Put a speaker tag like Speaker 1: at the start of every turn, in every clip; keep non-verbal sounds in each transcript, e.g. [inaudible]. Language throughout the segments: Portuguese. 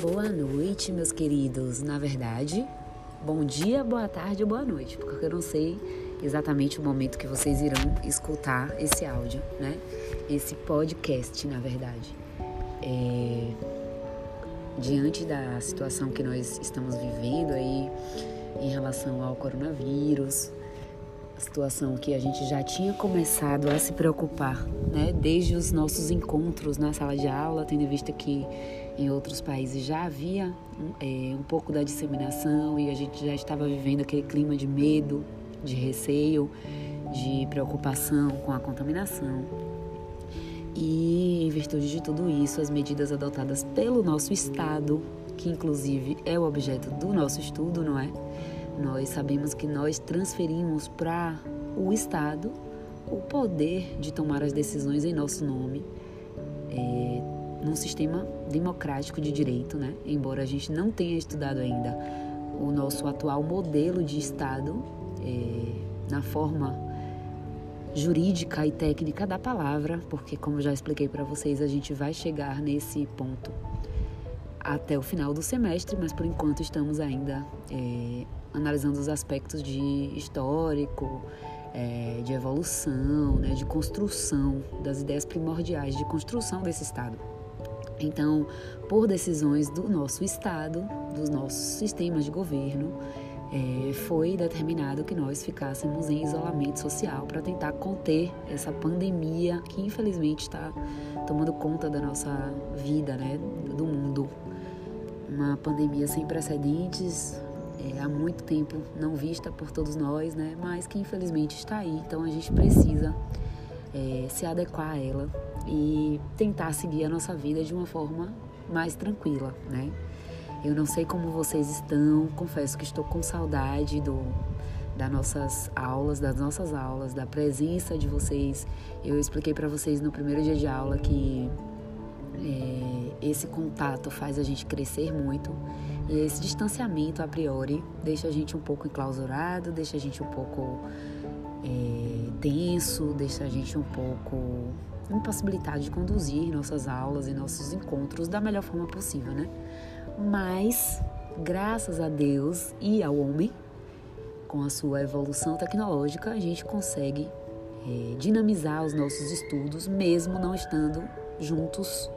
Speaker 1: Boa noite, meus queridos. Na verdade, bom dia, boa tarde ou boa noite, porque eu não sei exatamente o momento que vocês irão escutar esse áudio, né? Esse podcast, na verdade. É... Diante da situação que nós estamos vivendo aí em relação ao coronavírus, situação que a gente já tinha começado a se preocupar, né? Desde os nossos encontros na sala de aula, tendo em vista que em outros países já havia é, um pouco da disseminação e a gente já estava vivendo aquele clima de medo, de receio, de preocupação com a contaminação. E em virtude de tudo isso, as medidas adotadas pelo nosso Estado, que inclusive é o objeto do nosso estudo, não é? Nós sabemos que nós transferimos para o Estado o poder de tomar as decisões em nosso nome. É, num sistema democrático de direito, né? Embora a gente não tenha estudado ainda o nosso atual modelo de Estado é, na forma jurídica e técnica da palavra, porque como já expliquei para vocês, a gente vai chegar nesse ponto até o final do semestre, mas por enquanto estamos ainda é, analisando os aspectos de histórico, é, de evolução, né, de construção das ideias primordiais de construção desse Estado. Então, por decisões do nosso Estado, dos nossos sistemas de governo, é, foi determinado que nós ficássemos em isolamento social para tentar conter essa pandemia que infelizmente está tomando conta da nossa vida, né, do mundo. Uma pandemia sem precedentes, é, há muito tempo não vista por todos nós, né, mas que infelizmente está aí. Então a gente precisa é, se adequar a ela e tentar seguir a nossa vida de uma forma mais tranquila, né? Eu não sei como vocês estão, confesso que estou com saudade do das nossas aulas, das nossas aulas, da presença de vocês. Eu expliquei para vocês no primeiro dia de aula que é, esse contato faz a gente crescer muito e esse distanciamento a priori deixa a gente um pouco enclausurado, deixa a gente um pouco é, tenso, deixa a gente um pouco impossibilitado de conduzir nossas aulas e nossos encontros da melhor forma possível, né? Mas, graças a Deus e ao homem, com a sua evolução tecnológica, a gente consegue é, dinamizar os nossos estudos, mesmo não estando juntos,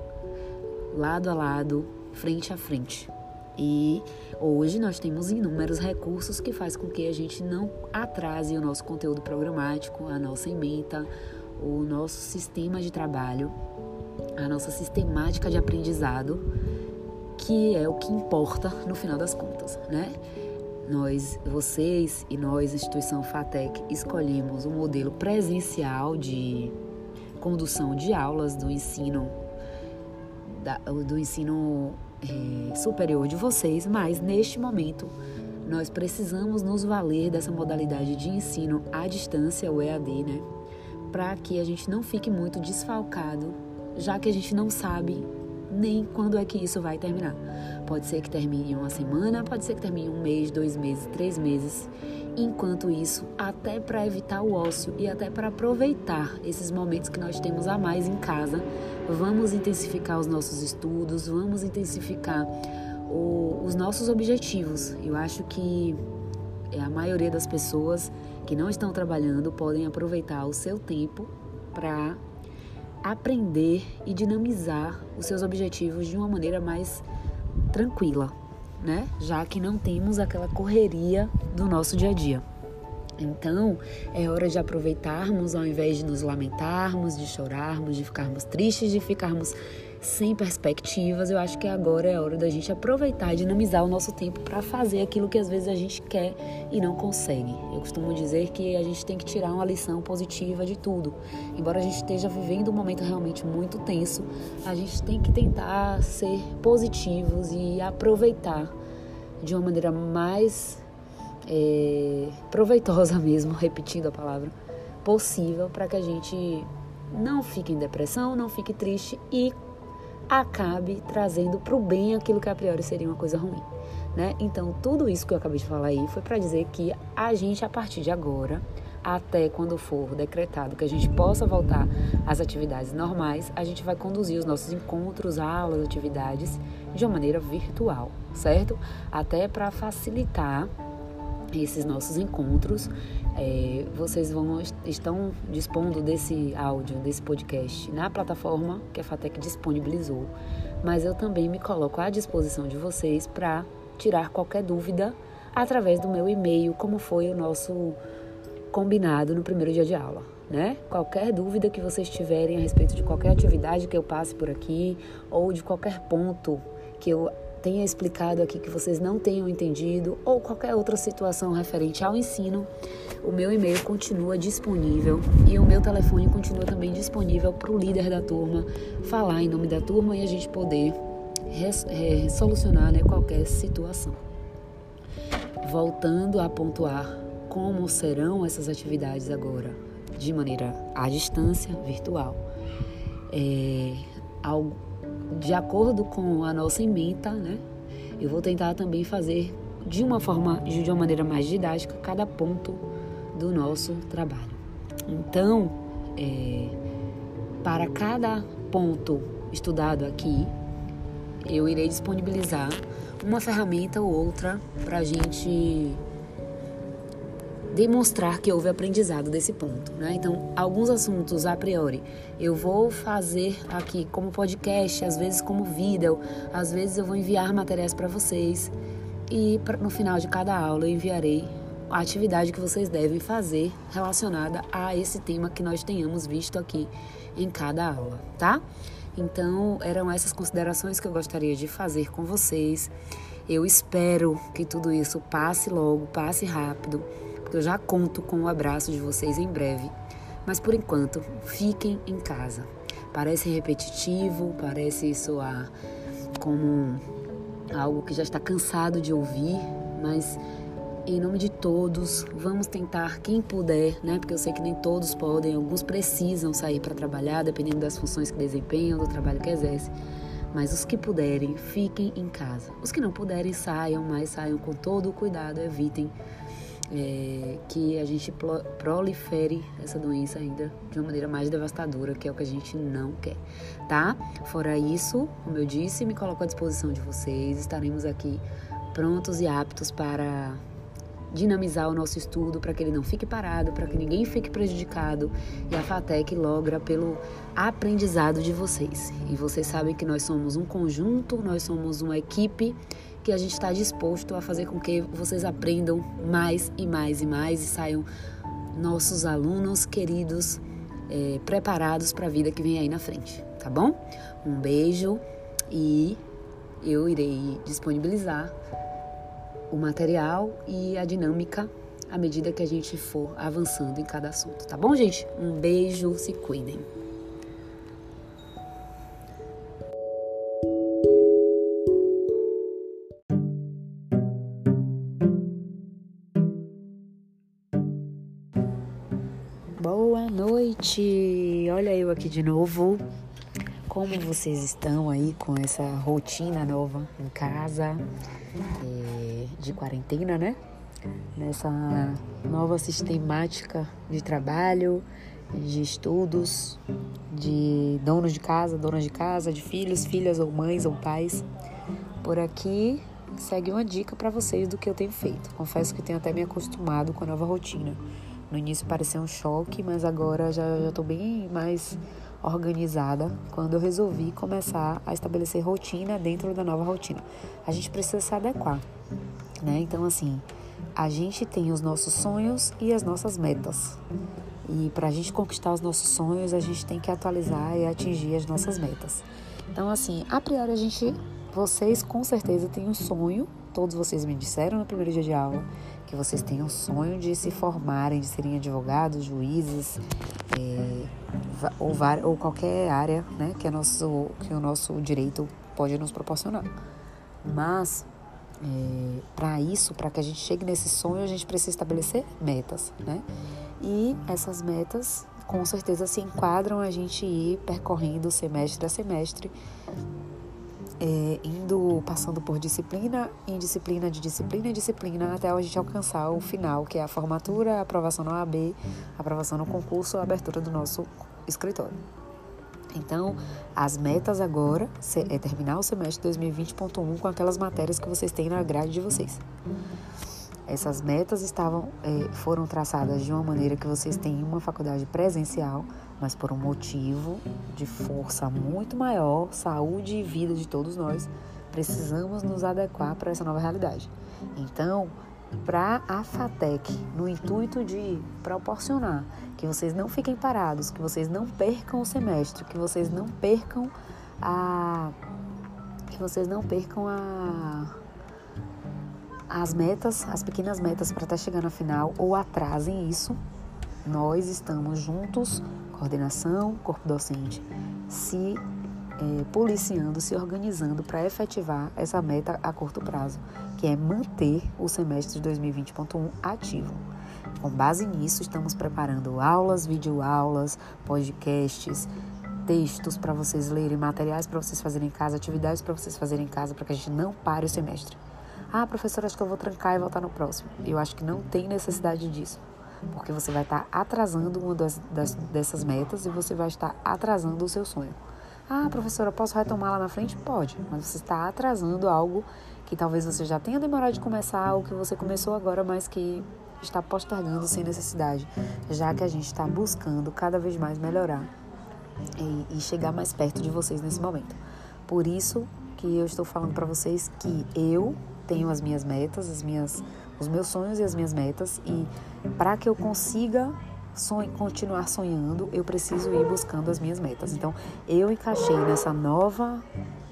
Speaker 1: lado a lado, frente a frente. E hoje nós temos inúmeros recursos que faz com que a gente não atrase o nosso conteúdo programático, a nossa ementa, o nosso sistema de trabalho, a nossa sistemática de aprendizado, que é o que importa no final das contas, né? Nós, vocês e nós, instituição FATEC, escolhemos um modelo presencial de condução de aulas do ensino do ensino é, superior de vocês, mas neste momento nós precisamos nos valer dessa modalidade de ensino à distância, o EAD, né? Para que a gente não fique muito desfalcado, já que a gente não sabe nem quando é que isso vai terminar. Pode ser que termine uma semana, pode ser que termine um mês, dois meses, três meses. Enquanto isso, até para evitar o ócio e até para aproveitar esses momentos que nós temos a mais em casa, vamos intensificar os nossos estudos, vamos intensificar o, os nossos objetivos. Eu acho que a maioria das pessoas que não estão trabalhando podem aproveitar o seu tempo para aprender e dinamizar os seus objetivos de uma maneira mais tranquila, né? Já que não temos aquela correria do nosso dia a dia. Então, é hora de aproveitarmos ao invés de nos lamentarmos, de chorarmos, de ficarmos tristes, de ficarmos sem perspectivas. Eu acho que agora é hora da gente aproveitar e dinamizar o nosso tempo para fazer aquilo que às vezes a gente quer e não consegue. Eu costumo dizer que a gente tem que tirar uma lição positiva de tudo. Embora a gente esteja vivendo um momento realmente muito tenso, a gente tem que tentar ser positivos e aproveitar de uma maneira mais é, proveitosa [laughs] mesmo, repetindo a palavra, possível para que a gente não fique em depressão, não fique triste e acabe trazendo para o bem aquilo que a priori seria uma coisa ruim. Né? Então, tudo isso que eu acabei de falar aí foi para dizer que a gente, a partir de agora, até quando for decretado que a gente possa voltar às atividades normais, a gente vai conduzir os nossos encontros, aulas, atividades de uma maneira virtual, certo? Até para facilitar esses nossos encontros. É, vocês vão estão dispondo desse áudio, desse podcast na plataforma que a Fatec disponibilizou, mas eu também me coloco à disposição de vocês para tirar qualquer dúvida através do meu e-mail, como foi o nosso combinado no primeiro dia de aula. Né? Qualquer dúvida que vocês tiverem a respeito de qualquer atividade que eu passe por aqui ou de qualquer ponto que eu tenha explicado aqui que vocês não tenham entendido ou qualquer outra situação referente ao ensino, o meu e-mail continua disponível e o meu telefone continua também disponível para o líder da turma falar em nome da turma e a gente poder solucionar né, qualquer situação. Voltando a pontuar como serão essas atividades agora, de maneira à distância, virtual. É, algo, de acordo com a nossa ementa, né? Eu vou tentar também fazer de uma forma, de uma maneira mais didática, cada ponto do nosso trabalho. Então, é, para cada ponto estudado aqui, eu irei disponibilizar uma ferramenta ou outra para a gente demonstrar que houve aprendizado desse ponto, né? Então, alguns assuntos a priori eu vou fazer aqui como podcast, às vezes como vídeo, às vezes eu vou enviar materiais para vocês e no final de cada aula eu enviarei a atividade que vocês devem fazer relacionada a esse tema que nós tenhamos visto aqui em cada aula, tá? Então, eram essas considerações que eu gostaria de fazer com vocês. Eu espero que tudo isso passe logo, passe rápido eu já conto com o abraço de vocês em breve. Mas por enquanto, fiquem em casa. Parece repetitivo, parece soar como algo que já está cansado de ouvir, mas em nome de todos, vamos tentar quem puder, né? Porque eu sei que nem todos podem, alguns precisam sair para trabalhar, dependendo das funções que desempenham, do trabalho que exercem. Mas os que puderem, fiquem em casa. Os que não puderem, saiam, mas saiam com todo o cuidado, evitem é, que a gente prolifere essa doença ainda de uma maneira mais devastadora, que é o que a gente não quer, tá? Fora isso, como eu disse, me coloco à disposição de vocês, estaremos aqui prontos e aptos para dinamizar o nosso estudo para que ele não fique parado, para que ninguém fique prejudicado e a FATEC logra pelo aprendizado de vocês. E vocês sabem que nós somos um conjunto, nós somos uma equipe que a gente está disposto a fazer com que vocês aprendam mais e mais e mais e saiam nossos alunos queridos é, preparados para a vida que vem aí na frente, tá bom? Um beijo e eu irei disponibilizar o material e a dinâmica à medida que a gente for avançando em cada assunto, tá bom, gente? Um beijo, se cuidem. noite! Olha eu aqui de novo. Como vocês estão aí com essa rotina nova em casa, é, de quarentena, né? Nessa nova sistemática de trabalho, de estudos, de donos de casa, donas de casa, de filhos, filhas ou mães ou pais. Por aqui segue uma dica para vocês do que eu tenho feito. Confesso que tenho até me acostumado com a nova rotina. No início pareceu um choque, mas agora já estou bem mais organizada quando eu resolvi começar a estabelecer rotina dentro da nova rotina. A gente precisa se adequar, né? Então, assim, a gente tem os nossos sonhos e as nossas metas. E para a gente conquistar os nossos sonhos, a gente tem que atualizar e atingir as nossas metas. Então, assim, a priori a gente, vocês com certeza têm um sonho, todos vocês me disseram no primeiro dia de aula, que vocês tenham sonho de se formarem, de serem advogados, juízes, é, ou, ou qualquer área né, que, é nosso, que o nosso direito pode nos proporcionar. Mas, é, para isso, para que a gente chegue nesse sonho, a gente precisa estabelecer metas, né? E essas metas, com certeza, se enquadram a gente ir percorrendo semestre a semestre é, indo, passando por disciplina em disciplina, de disciplina em disciplina, até a gente alcançar o final, que é a formatura, a aprovação na OAB, a aprovação no concurso, a abertura do nosso escritório. Então, as metas agora é terminar o semestre 2020.1 com aquelas matérias que vocês têm na grade de vocês. Essas metas estavam, é, foram traçadas de uma maneira que vocês têm uma faculdade presencial, mas por um motivo de força muito maior, saúde e vida de todos nós, precisamos nos adequar para essa nova realidade. Então, para a FATEC, no intuito de proporcionar que vocês não fiquem parados, que vocês não percam o semestre, que vocês não percam a que vocês não percam a as metas, as pequenas metas para estar chegando à final ou atrasem isso. Nós estamos juntos, coordenação, corpo docente, se é, policiando, se organizando para efetivar essa meta a curto prazo, que é manter o semestre de 2020.1 ativo. Com base nisso, estamos preparando aulas, videoaulas, podcasts, textos para vocês lerem, materiais para vocês fazerem em casa, atividades para vocês fazerem em casa, para que a gente não pare o semestre. Ah, professora, acho que eu vou trancar e voltar no próximo. Eu acho que não tem necessidade disso, porque você vai estar atrasando uma das, das, dessas metas e você vai estar atrasando o seu sonho. Ah, professora, posso retomar lá na frente? Pode, mas você está atrasando algo que talvez você já tenha demorado de começar ou que você começou agora, mas que está postergando sem necessidade, já que a gente está buscando cada vez mais melhorar e, e chegar mais perto de vocês nesse momento. Por isso que eu estou falando para vocês que eu tenho as minhas metas, as minhas, os meus sonhos e as minhas metas e para que eu consiga sonho, continuar sonhando, eu preciso ir buscando as minhas metas. Então, eu encaixei nessa nova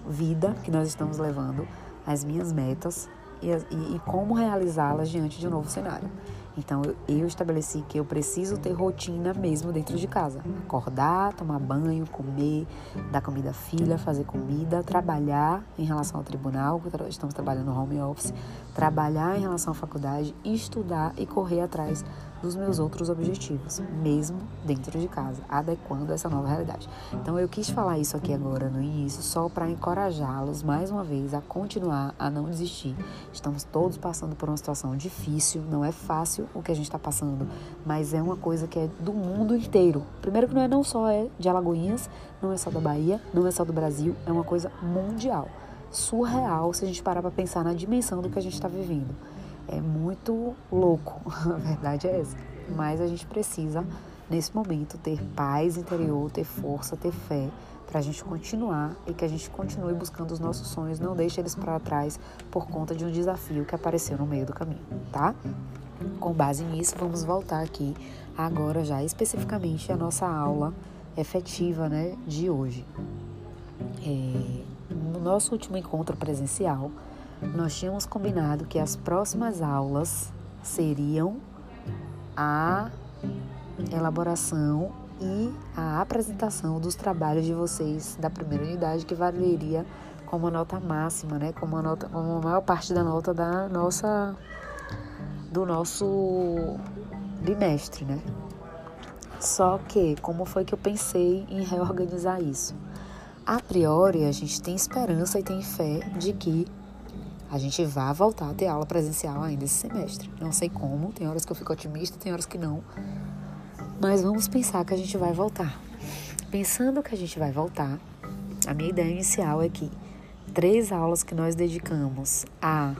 Speaker 1: vida que nós estamos levando as minhas metas e, e, e como realizá-las diante de um novo cenário. Então eu, estabeleci que eu preciso ter rotina mesmo dentro de casa. Acordar, tomar banho, comer, dar comida à filha, fazer comida, trabalhar em relação ao tribunal, estamos trabalhando home office, trabalhar em relação à faculdade, estudar e correr atrás dos meus outros objetivos, mesmo dentro de casa, adequando essa nova realidade. Então eu quis falar isso aqui agora no início, só para encorajá-los mais uma vez a continuar, a não desistir. Estamos todos passando por uma situação difícil, não é fácil o que a gente está passando, mas é uma coisa que é do mundo inteiro. Primeiro que não é não só é de Alagoinhas, não é só da Bahia, não é só do Brasil, é uma coisa mundial. Surreal se a gente parar para pensar na dimensão do que a gente está vivendo é muito louco, [laughs] a verdade é essa. Mas a gente precisa, nesse momento, ter paz interior, ter força, ter fé, para a gente continuar e que a gente continue buscando os nossos sonhos, não deixe eles para trás por conta de um desafio que apareceu no meio do caminho, tá? Com base nisso, vamos voltar aqui agora já especificamente a nossa aula efetiva, né, de hoje. É, no nosso último encontro presencial, nós tínhamos combinado que as próximas aulas seriam a elaboração e a apresentação dos trabalhos de vocês da primeira unidade, que valeria como nota máxima, né? Como a, nota, como a maior parte da nota da nossa do nosso bimestre, né? Só que como foi que eu pensei em reorganizar isso? A priori, a gente tem esperança e tem fé de que a gente vai voltar a ter aula presencial ainda esse semestre. Não sei como, tem horas que eu fico otimista, tem horas que não. Mas vamos pensar que a gente vai voltar. Pensando que a gente vai voltar, a minha ideia inicial é que três aulas que nós dedicamos à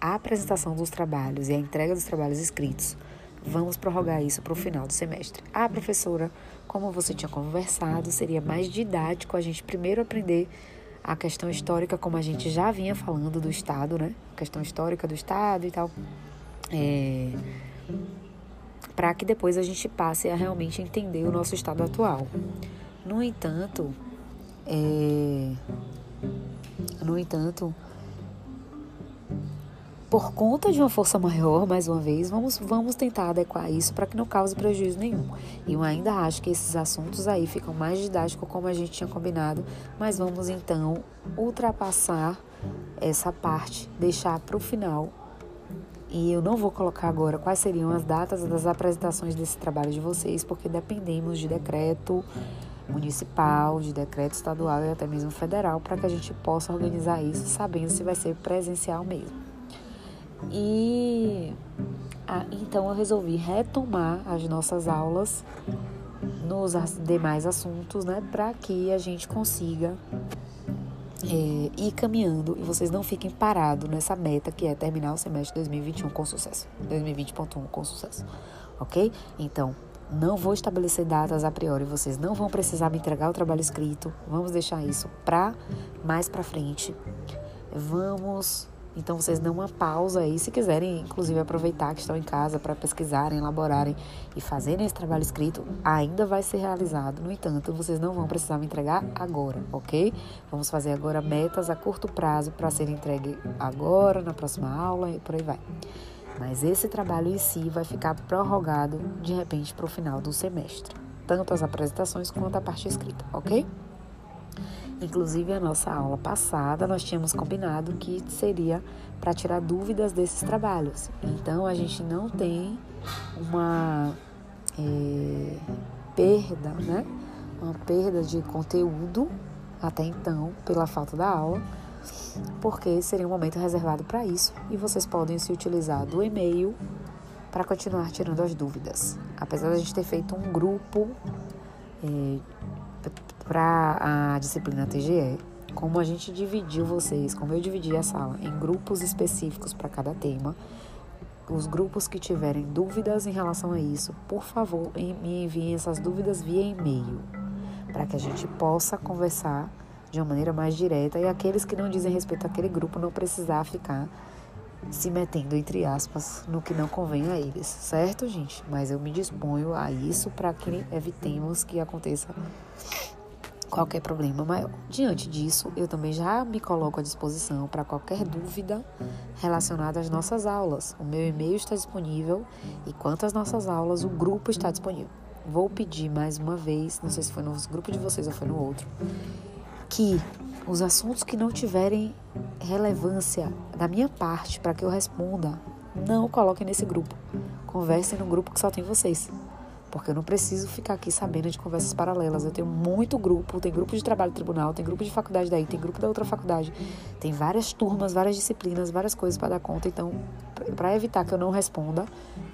Speaker 1: apresentação dos trabalhos e à entrega dos trabalhos escritos, vamos prorrogar isso para o final do semestre. Ah, professora, como você tinha conversado, seria mais didático a gente primeiro aprender a questão histórica, como a gente já vinha falando do Estado, né? A questão histórica do Estado e tal. É, para que depois a gente passe a realmente entender o nosso estado atual. No entanto, é, no entanto, por conta de uma força maior, mais uma vez, vamos, vamos tentar adequar isso para que não cause prejuízo nenhum. E eu ainda acho que esses assuntos aí ficam mais didáticos como a gente tinha combinado, mas vamos então ultrapassar essa parte, deixar para o final. E eu não vou colocar agora quais seriam as datas das apresentações desse trabalho de vocês, porque dependemos de decreto municipal, de decreto estadual e até mesmo federal, para que a gente possa organizar isso sabendo se vai ser presencial mesmo. E ah, então eu resolvi retomar as nossas aulas nos demais assuntos, né, para que a gente consiga é, ir caminhando e vocês não fiquem parados nessa meta que é terminar o semestre 2021 com sucesso, 2020.1 com sucesso, ok? Então, não vou estabelecer datas a priori, vocês não vão precisar me entregar o trabalho escrito, vamos deixar isso para mais para frente. Vamos então vocês dão uma pausa aí, se quiserem, inclusive aproveitar que estão em casa para pesquisarem, elaborarem e fazerem esse trabalho escrito, ainda vai ser realizado. No entanto, vocês não vão precisar me entregar agora, ok? Vamos fazer agora metas a curto prazo para serem entregue agora, na próxima aula e por aí vai. Mas esse trabalho em si vai ficar prorrogado de repente para o final do semestre, tanto as apresentações quanto a parte escrita, ok? Inclusive, a nossa aula passada, nós tínhamos combinado que seria para tirar dúvidas desses trabalhos. Então, a gente não tem uma é, perda, né? Uma perda de conteúdo até então, pela falta da aula, porque seria um momento reservado para isso e vocês podem se utilizar do e-mail para continuar tirando as dúvidas. Apesar de a gente ter feito um grupo é, para a disciplina TGE, como a gente dividiu vocês, como eu dividi a sala em grupos específicos para cada tema, os grupos que tiverem dúvidas em relação a isso, por favor, me enviem essas dúvidas via e-mail, para que a gente possa conversar de uma maneira mais direta e aqueles que não dizem respeito àquele grupo não precisar ficar se metendo, entre aspas, no que não convém a eles, certo, gente? Mas eu me disponho a isso para que evitemos que aconteça qualquer problema maior. Diante disso, eu também já me coloco à disposição para qualquer dúvida relacionada às nossas aulas. O meu e-mail está disponível e quanto às nossas aulas, o grupo está disponível. Vou pedir mais uma vez, não sei se foi no grupo de vocês ou foi no outro, que os assuntos que não tiverem relevância da minha parte para que eu responda, não coloquem nesse grupo. Conversem no grupo que só tem vocês porque eu não preciso ficar aqui sabendo de conversas paralelas. Eu tenho muito grupo, tem grupo de trabalho do tribunal, tem grupo de faculdade daí, tem grupo da outra faculdade, tem várias turmas, várias disciplinas, várias coisas para dar conta. Então, para evitar que eu não responda,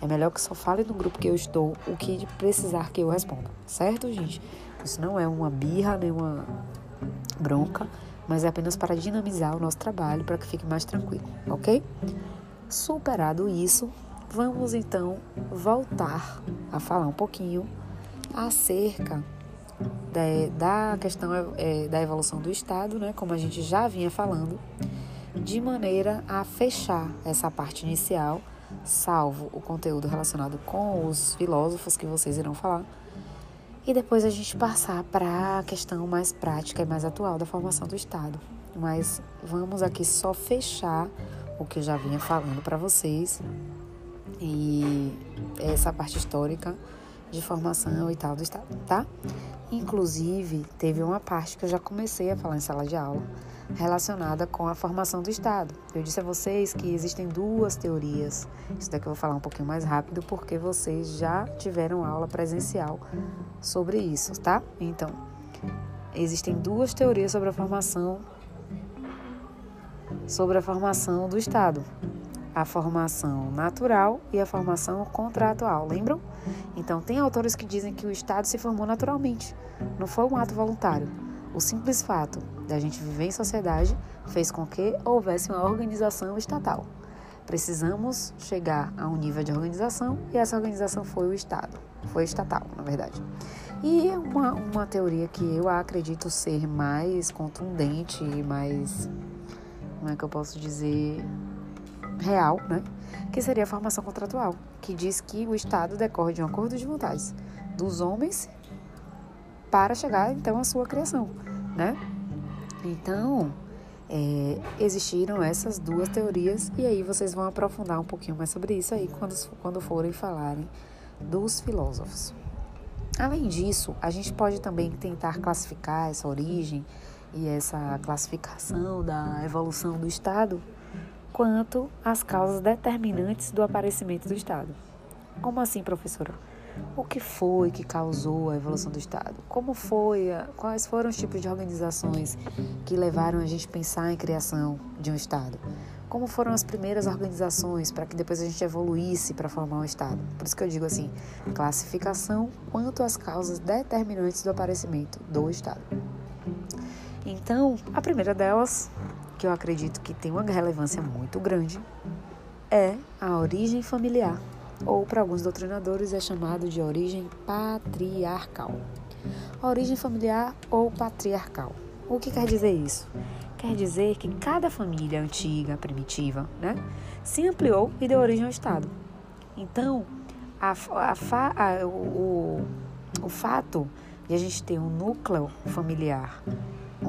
Speaker 1: é melhor que só fale no grupo que eu estou o que precisar que eu responda, certo, gente? Isso não é uma birra, nem uma bronca, mas é apenas para dinamizar o nosso trabalho para que fique mais tranquilo, ok? Superado isso, Vamos então voltar a falar um pouquinho acerca da, da questão é, da evolução do Estado, né, como a gente já vinha falando, de maneira a fechar essa parte inicial, salvo o conteúdo relacionado com os filósofos que vocês irão falar, e depois a gente passar para a questão mais prática e mais atual da formação do Estado. Mas vamos aqui só fechar o que eu já vinha falando para vocês e essa parte histórica de formação e tal do Estado, tá? Inclusive, teve uma parte que eu já comecei a falar em sala de aula relacionada com a formação do Estado. Eu disse a vocês que existem duas teorias. Isso daqui eu vou falar um pouquinho mais rápido porque vocês já tiveram aula presencial sobre isso, tá? Então, existem duas teorias sobre a formação sobre a formação do Estado a formação natural e a formação contratual, lembram? Então, tem autores que dizem que o Estado se formou naturalmente, não foi um ato voluntário. O simples fato da gente viver em sociedade fez com que houvesse uma organização estatal. Precisamos chegar a um nível de organização e essa organização foi o Estado, foi estatal, na verdade. E uma, uma teoria que eu acredito ser mais contundente e mais, como é que eu posso dizer, real, né? que seria a formação contratual, que diz que o Estado decorre de um acordo de vontades dos homens para chegar então à sua criação, né? Então, é, existiram essas duas teorias e aí vocês vão aprofundar um pouquinho mais sobre isso aí quando, quando forem falarem dos filósofos. Além disso, a gente pode também tentar classificar essa origem e essa classificação da evolução do Estado quanto às causas determinantes do aparecimento do Estado. Como assim, professora? O que foi que causou a evolução do Estado? Como foi? A, quais foram os tipos de organizações que levaram a gente a pensar em criação de um Estado? Como foram as primeiras organizações para que depois a gente evoluísse para formar um Estado? Por isso que eu digo assim, classificação quanto às causas determinantes do aparecimento do Estado. Então, a primeira delas, que eu acredito que tem uma relevância muito grande, é a origem familiar, ou para alguns doutrinadores é chamado de origem patriarcal. Origem familiar ou patriarcal. O que quer dizer isso? Quer dizer que cada família antiga, primitiva, né, se ampliou e deu origem ao Estado. Então, a, a, a, o, o fato de a gente ter um núcleo familiar,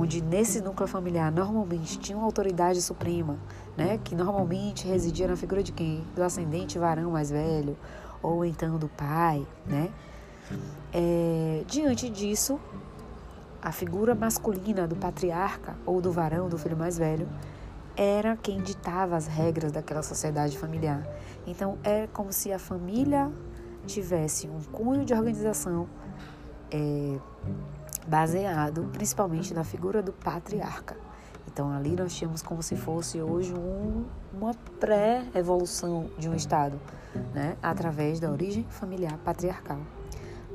Speaker 1: onde nesse núcleo familiar normalmente tinha uma autoridade suprema, né, que normalmente residia na figura de quem? Do ascendente varão mais velho, ou então do pai, né? É, diante disso, a figura masculina do patriarca ou do varão, do filho mais velho, era quem ditava as regras daquela sociedade familiar. Então, é como se a família tivesse um cunho de organização é, baseado principalmente na figura do patriarca. Então, ali nós tínhamos como se fosse hoje um, uma pré-evolução de um Estado, né, através da origem familiar patriarcal.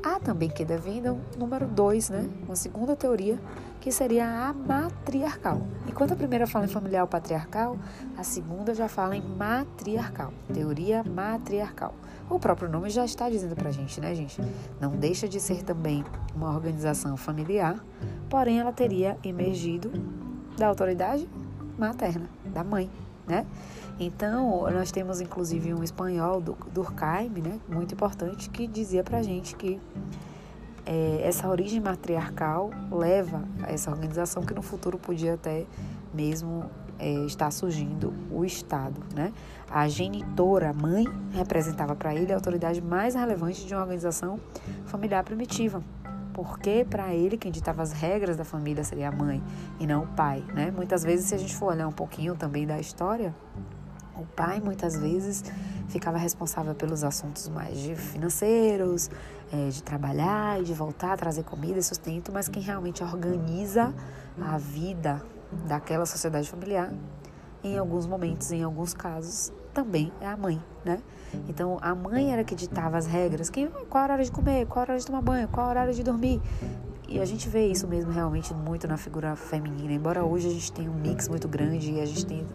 Speaker 1: Há também que defendam número 2, né? Uma segunda teoria, que seria a matriarcal. Enquanto a primeira fala em familiar patriarcal, a segunda já fala em matriarcal, teoria matriarcal. O próprio nome já está dizendo pra gente, né, gente? Não deixa de ser também uma organização familiar, porém ela teria emergido da autoridade materna, da mãe, né? Então, nós temos inclusive um espanhol, Durkheim, né, muito importante, que dizia pra gente que é, essa origem matriarcal leva a essa organização que no futuro podia até mesmo é, estar surgindo o Estado. Né? A genitora, a mãe, representava para ele a autoridade mais relevante de uma organização familiar primitiva. Porque para ele quem ditava as regras da família seria a mãe e não o pai. Né? Muitas vezes, se a gente for olhar um pouquinho também da história, o pai muitas vezes ficava responsável pelos assuntos mais de financeiros, é, de trabalhar e de voltar, trazer comida e sustento, mas quem realmente organiza a vida daquela sociedade familiar, em alguns momentos, em alguns casos, também é a mãe, né? Então a mãe era que ditava as regras, quem, qual a hora de comer, qual a hora de tomar banho, qual a hora de dormir. E a gente vê isso mesmo realmente muito na figura feminina, embora hoje a gente tenha um mix muito grande e a gente tem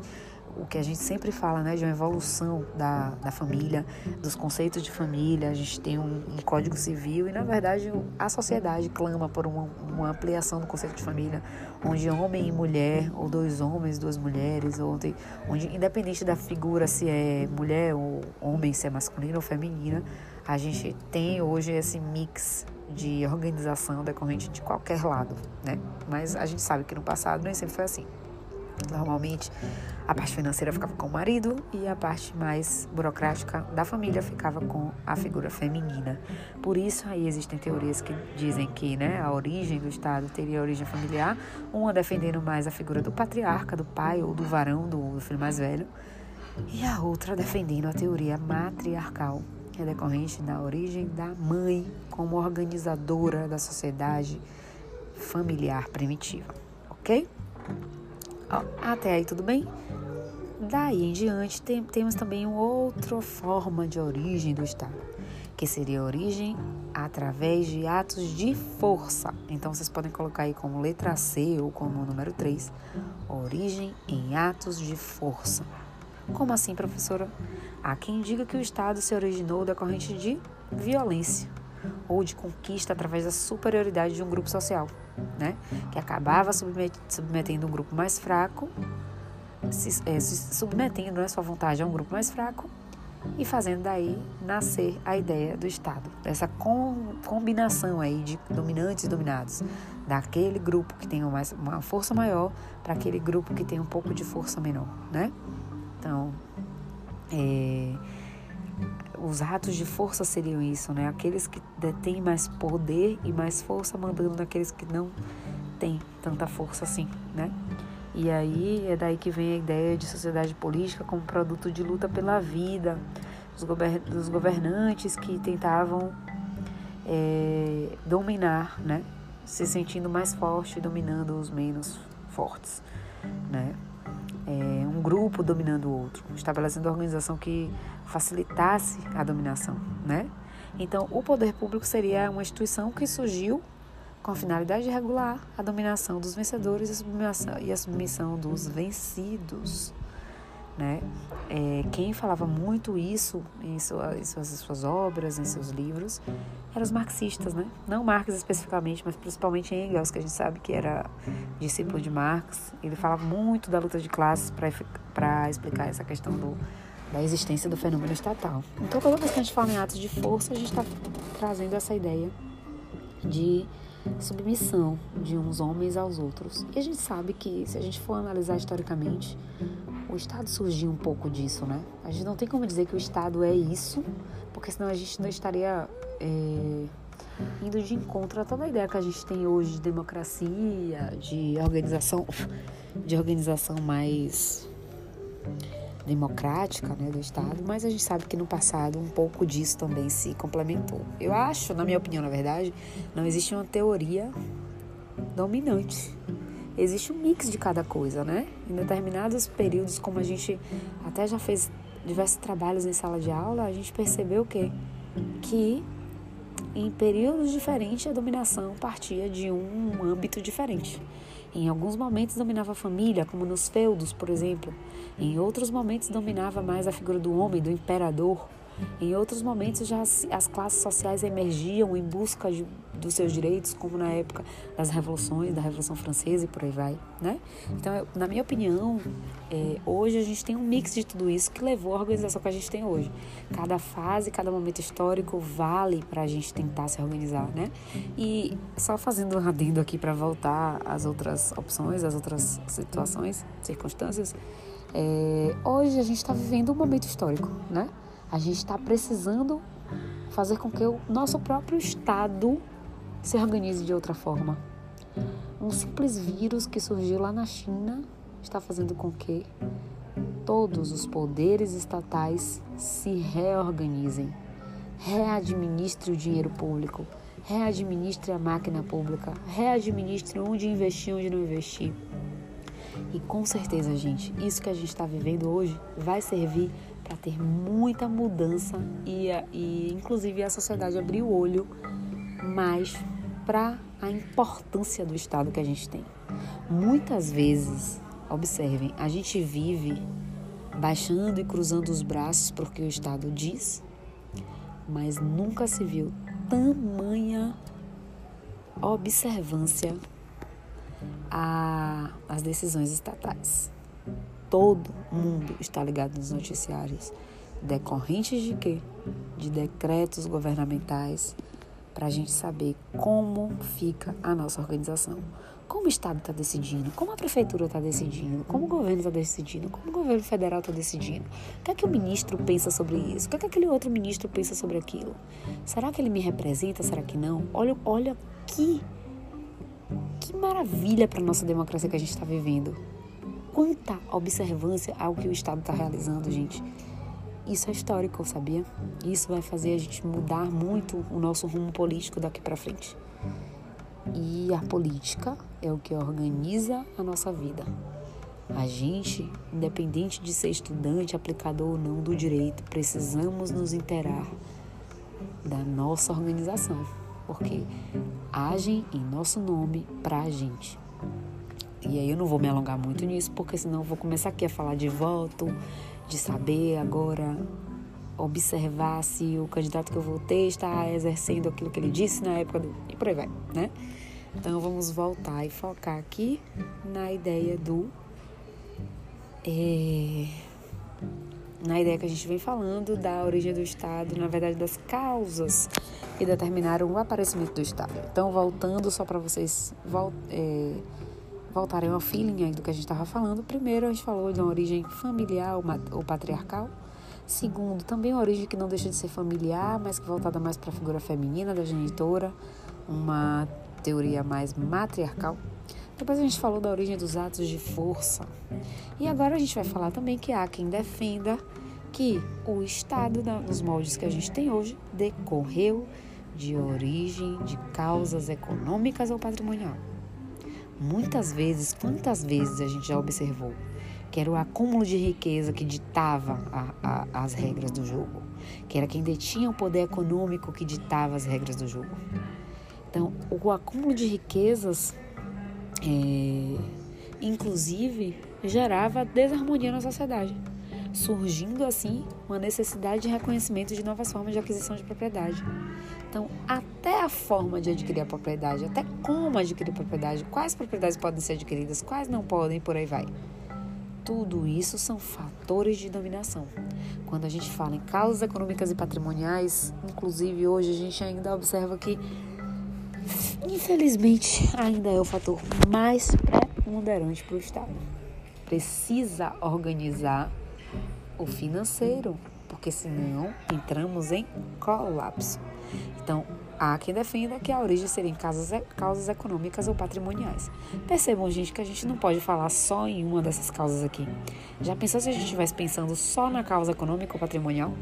Speaker 1: o que a gente sempre fala, né, de uma evolução da, da família, dos conceitos de família. A gente tem um, um código civil e, na verdade, a sociedade clama por uma, uma, ampliação do conceito de família, onde homem e mulher, ou dois homens, duas mulheres, onde, onde independente da figura, se é mulher ou homem, se é masculino ou feminina, a gente tem hoje esse mix de organização decorrente de qualquer lado, né? Mas a gente sabe que no passado nem sempre foi assim. Normalmente, a parte financeira ficava com o marido e a parte mais burocrática da família ficava com a figura feminina. Por isso, aí existem teorias que dizem que né, a origem do Estado teria origem familiar, uma defendendo mais a figura do patriarca, do pai ou do varão, do filho mais velho, e a outra defendendo a teoria matriarcal, que é decorrente da origem da mãe como organizadora da sociedade familiar primitiva. Ok? Até aí tudo bem? Daí em diante tem, temos também outra forma de origem do Estado, que seria a origem através de atos de força. Então vocês podem colocar aí como letra C ou como número 3, origem em atos de força. Como assim, professora? Há quem diga que o Estado se originou da corrente de violência ou de conquista através da superioridade de um grupo social, né? que acabava submetendo um grupo mais fraco, se, é, se submetendo à sua vontade a um grupo mais fraco e fazendo daí nascer a ideia do Estado, dessa com, combinação aí de dominantes e dominados, daquele grupo que tem uma, uma força maior para aquele grupo que tem um pouco de força menor, né? Então, é, os atos de força seriam isso, né? Aqueles que detêm mais poder e mais força mandando naqueles que não têm tanta força assim, né? E aí é daí que vem a ideia de sociedade política como produto de luta pela vida, dos, govern dos governantes que tentavam é, dominar, né? Se sentindo mais forte, dominando os menos fortes, né? É, um grupo dominando o outro, estabelecendo uma organização que facilitasse a dominação, né? Então, o poder público seria uma instituição que surgiu com a finalidade de regular a dominação dos vencedores e a submissão dos vencidos. Né? É, quem falava muito isso em, em, suas, em, suas, obras, em seus livros, eram os marxistas, né? Não Marx especificamente, mas principalmente Engels, que a gente sabe que era discípulo de Marx. Ele falava muito da luta de classes para explicar essa questão do, da existência do fenômeno estatal. Então, toda vez que a gente fala em atos de força, a gente está trazendo essa ideia de submissão de uns homens aos outros. E a gente sabe que, se a gente for analisar historicamente, o Estado surgiu um pouco disso, né? A gente não tem como dizer que o Estado é isso, porque senão a gente não estaria é, indo de encontro a toda a ideia que a gente tem hoje de democracia, de organização, de organização mais democrática né, do Estado, mas a gente sabe que no passado um pouco disso também se complementou. Eu acho, na minha opinião, na verdade, não existe uma teoria dominante. Existe um mix de cada coisa, né? Em determinados períodos, como a gente até já fez diversos trabalhos em sala de aula, a gente percebeu que, que em períodos diferentes a dominação partia de um âmbito diferente. Em alguns momentos dominava a família, como nos feudos, por exemplo. Em outros momentos dominava mais a figura do homem, do imperador. Em outros momentos já as classes sociais emergiam em busca de, dos seus direitos, como na época das revoluções, da Revolução Francesa e por aí vai, né? Então, na minha opinião, é, hoje a gente tem um mix de tudo isso que levou à organização que a gente tem hoje. Cada fase, cada momento histórico vale para a gente tentar se organizar, né? E só fazendo um adendo aqui para voltar às outras opções, às outras situações, circunstâncias, é, hoje a gente está vivendo um momento histórico, né? A gente está precisando fazer com que o nosso próprio Estado se organize de outra forma. Um simples vírus que surgiu lá na China está fazendo com que todos os poderes estatais se reorganizem, readministre o dinheiro público, readministre a máquina pública, readministre onde investir, onde não investir. E com certeza, gente, isso que a gente está vivendo hoje vai servir para ter muita mudança e, e, inclusive, a sociedade abrir o olho mais para a importância do Estado que a gente tem. Muitas vezes, observem, a gente vive baixando e cruzando os braços porque o Estado diz, mas nunca se viu tamanha observância às decisões estatais todo mundo está ligado nos noticiários. Decorrentes de quê? De decretos governamentais para a gente saber como fica a nossa organização. Como o Estado está decidindo, como a Prefeitura está decidindo, como o governo está decidindo, como o governo federal está decidindo. O que é que o ministro pensa sobre isso? O que é que aquele outro ministro pensa sobre aquilo? Será que ele me representa? Será que não? Olha, olha que, que maravilha para a nossa democracia que a gente está vivendo quanta observância ao que o Estado está realizando, gente. Isso é histórico, sabia? Isso vai fazer a gente mudar muito o nosso rumo político daqui para frente. E a política é o que organiza a nossa vida. A gente, independente de ser estudante, aplicador ou não do direito, precisamos nos interar da nossa organização, porque agem em nosso nome para a gente. E aí eu não vou me alongar muito nisso, porque senão eu vou começar aqui a falar de voto, de saber agora observar se o candidato que eu votei está exercendo aquilo que ele disse na época do. E por aí vai, né? Então vamos voltar e focar aqui na ideia do. É, na ideia que a gente vem falando da origem do Estado, na verdade das causas que determinaram o aparecimento do Estado. Então, voltando só para vocês. É, voltarem ao feeling do que a gente estava falando. Primeiro, a gente falou de uma origem familiar ou patriarcal. Segundo, também uma origem que não deixa de ser familiar, mas que voltada mais para a figura feminina da genitora, uma teoria mais matriarcal. Depois a gente falou da origem dos atos de força. E agora a gente vai falar também que há quem defenda que o Estado, nos moldes que a gente tem hoje, decorreu de origem de causas econômicas ou patrimonial. Muitas vezes, quantas vezes a gente já observou que era o acúmulo de riqueza que ditava a, a, as regras do jogo, que era quem detinha o poder econômico que ditava as regras do jogo. Então, o acúmulo de riquezas, é, inclusive, gerava desarmonia na sociedade, surgindo assim uma necessidade de reconhecimento de novas formas de aquisição de propriedade. Então, até a forma de adquirir a propriedade, até como adquirir propriedade, quais propriedades podem ser adquiridas, quais não podem, por aí vai. Tudo isso são fatores de dominação. Quando a gente fala em causas econômicas e patrimoniais, inclusive hoje a gente ainda observa que, infelizmente, ainda é o fator mais preponderante para o Estado. Precisa organizar o financeiro, porque senão entramos em colapso. Então, há quem defenda que a origem seria causas, causas econômicas ou patrimoniais. Percebam, gente, que a gente não pode falar só em uma dessas causas aqui. Já pensou se a gente estivesse pensando só na causa econômica ou patrimonial?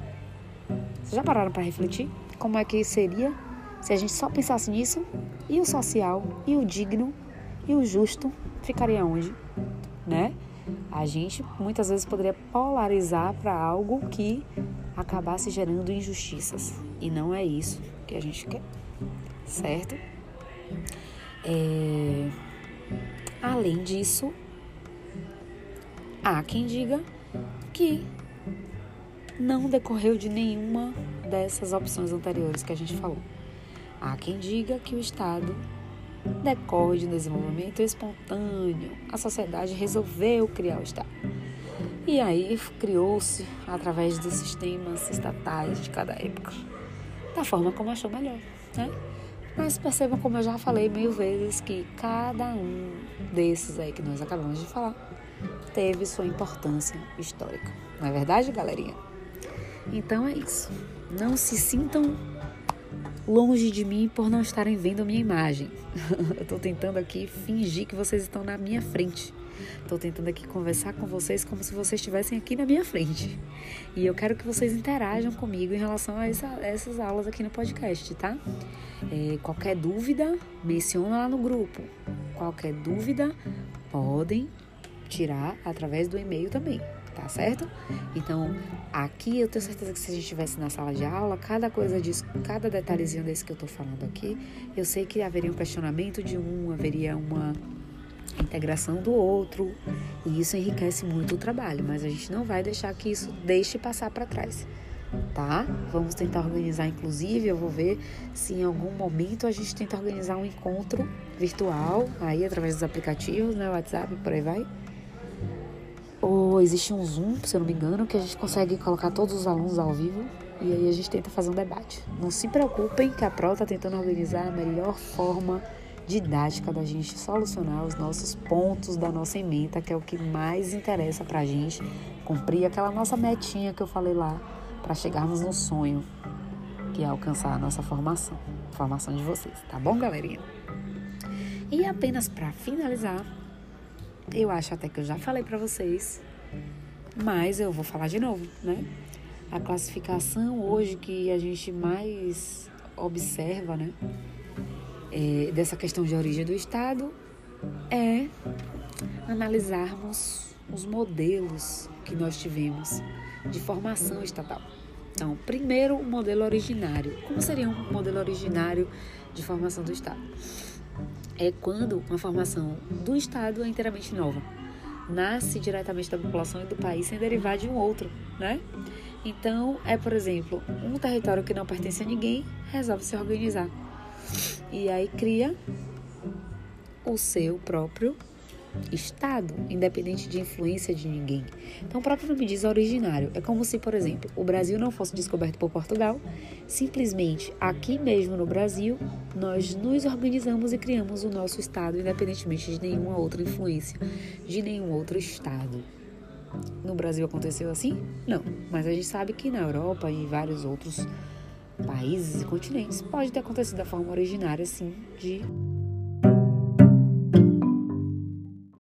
Speaker 1: Vocês já pararam para refletir? Como é que seria se a gente só pensasse nisso? E o social, e o digno, e o justo ficaria onde? Né? A gente muitas vezes poderia polarizar para algo que acabasse gerando injustiças. E não é isso que a gente quer, certo? É... Além disso, há quem diga que não decorreu de nenhuma dessas opções anteriores que a gente falou. Há quem diga que o Estado decorre de um desenvolvimento espontâneo. A sociedade resolveu criar o Estado. E aí criou-se através dos sistemas estatais de cada época, da forma como achou melhor, né? Mas percebam como eu já falei mil vezes que cada um desses aí que nós acabamos de falar teve sua importância histórica. Não é verdade, galerinha? Então é isso. Não se sintam longe de mim por não estarem vendo a minha imagem. [laughs] eu estou tentando aqui fingir que vocês estão na minha frente. Estou tentando aqui conversar com vocês como se vocês estivessem aqui na minha frente. E eu quero que vocês interajam comigo em relação a essa, essas aulas aqui no podcast, tá? É, qualquer dúvida, menciona lá no grupo. Qualquer dúvida, podem tirar através do e-mail também tá certo? Então, aqui eu tenho certeza que se a gente estivesse na sala de aula, cada coisa disso, cada detalhezinho desse que eu tô falando aqui, eu sei que haveria um questionamento de um, haveria uma integração do outro, e isso enriquece muito o trabalho, mas a gente não vai deixar que isso deixe passar para trás. Tá? Vamos tentar organizar, inclusive, eu vou ver se em algum momento a gente tenta organizar um encontro virtual, aí através dos aplicativos, né, WhatsApp, por aí vai, ou existe um Zoom, se eu não me engano, que a gente consegue colocar todos os alunos ao vivo e aí a gente tenta fazer um debate. Não se preocupem que a Pro está tentando organizar a melhor forma didática da gente solucionar os nossos pontos da nossa emenda, que é o que mais interessa para a gente cumprir aquela nossa metinha que eu falei lá, para chegarmos no sonho, que é alcançar a nossa formação, formação de vocês, tá bom, galerinha? E apenas para finalizar, eu acho até que eu já falei para vocês, mas eu vou falar de novo, né? A classificação hoje que a gente mais observa, né? É, dessa questão de origem do Estado é analisarmos os modelos que nós tivemos de formação estatal. Então, primeiro, o modelo originário. Como seria um modelo originário de formação do Estado? é quando uma formação do Estado é inteiramente nova. Nasce diretamente da população e do país sem derivar de um outro, né? Então, é, por exemplo, um território que não pertence a ninguém resolve se organizar. E aí cria o seu próprio Estado, independente de influência de ninguém. Então, o próprio nome diz originário. É como se, por exemplo, o Brasil não fosse descoberto por Portugal, simplesmente aqui mesmo no Brasil, nós nos organizamos e criamos o nosso Estado, independentemente de nenhuma outra influência, de nenhum outro Estado. No Brasil aconteceu assim? Não, mas a gente sabe que na Europa e em vários outros países e continentes. Pode ter acontecido da forma originária, sim, de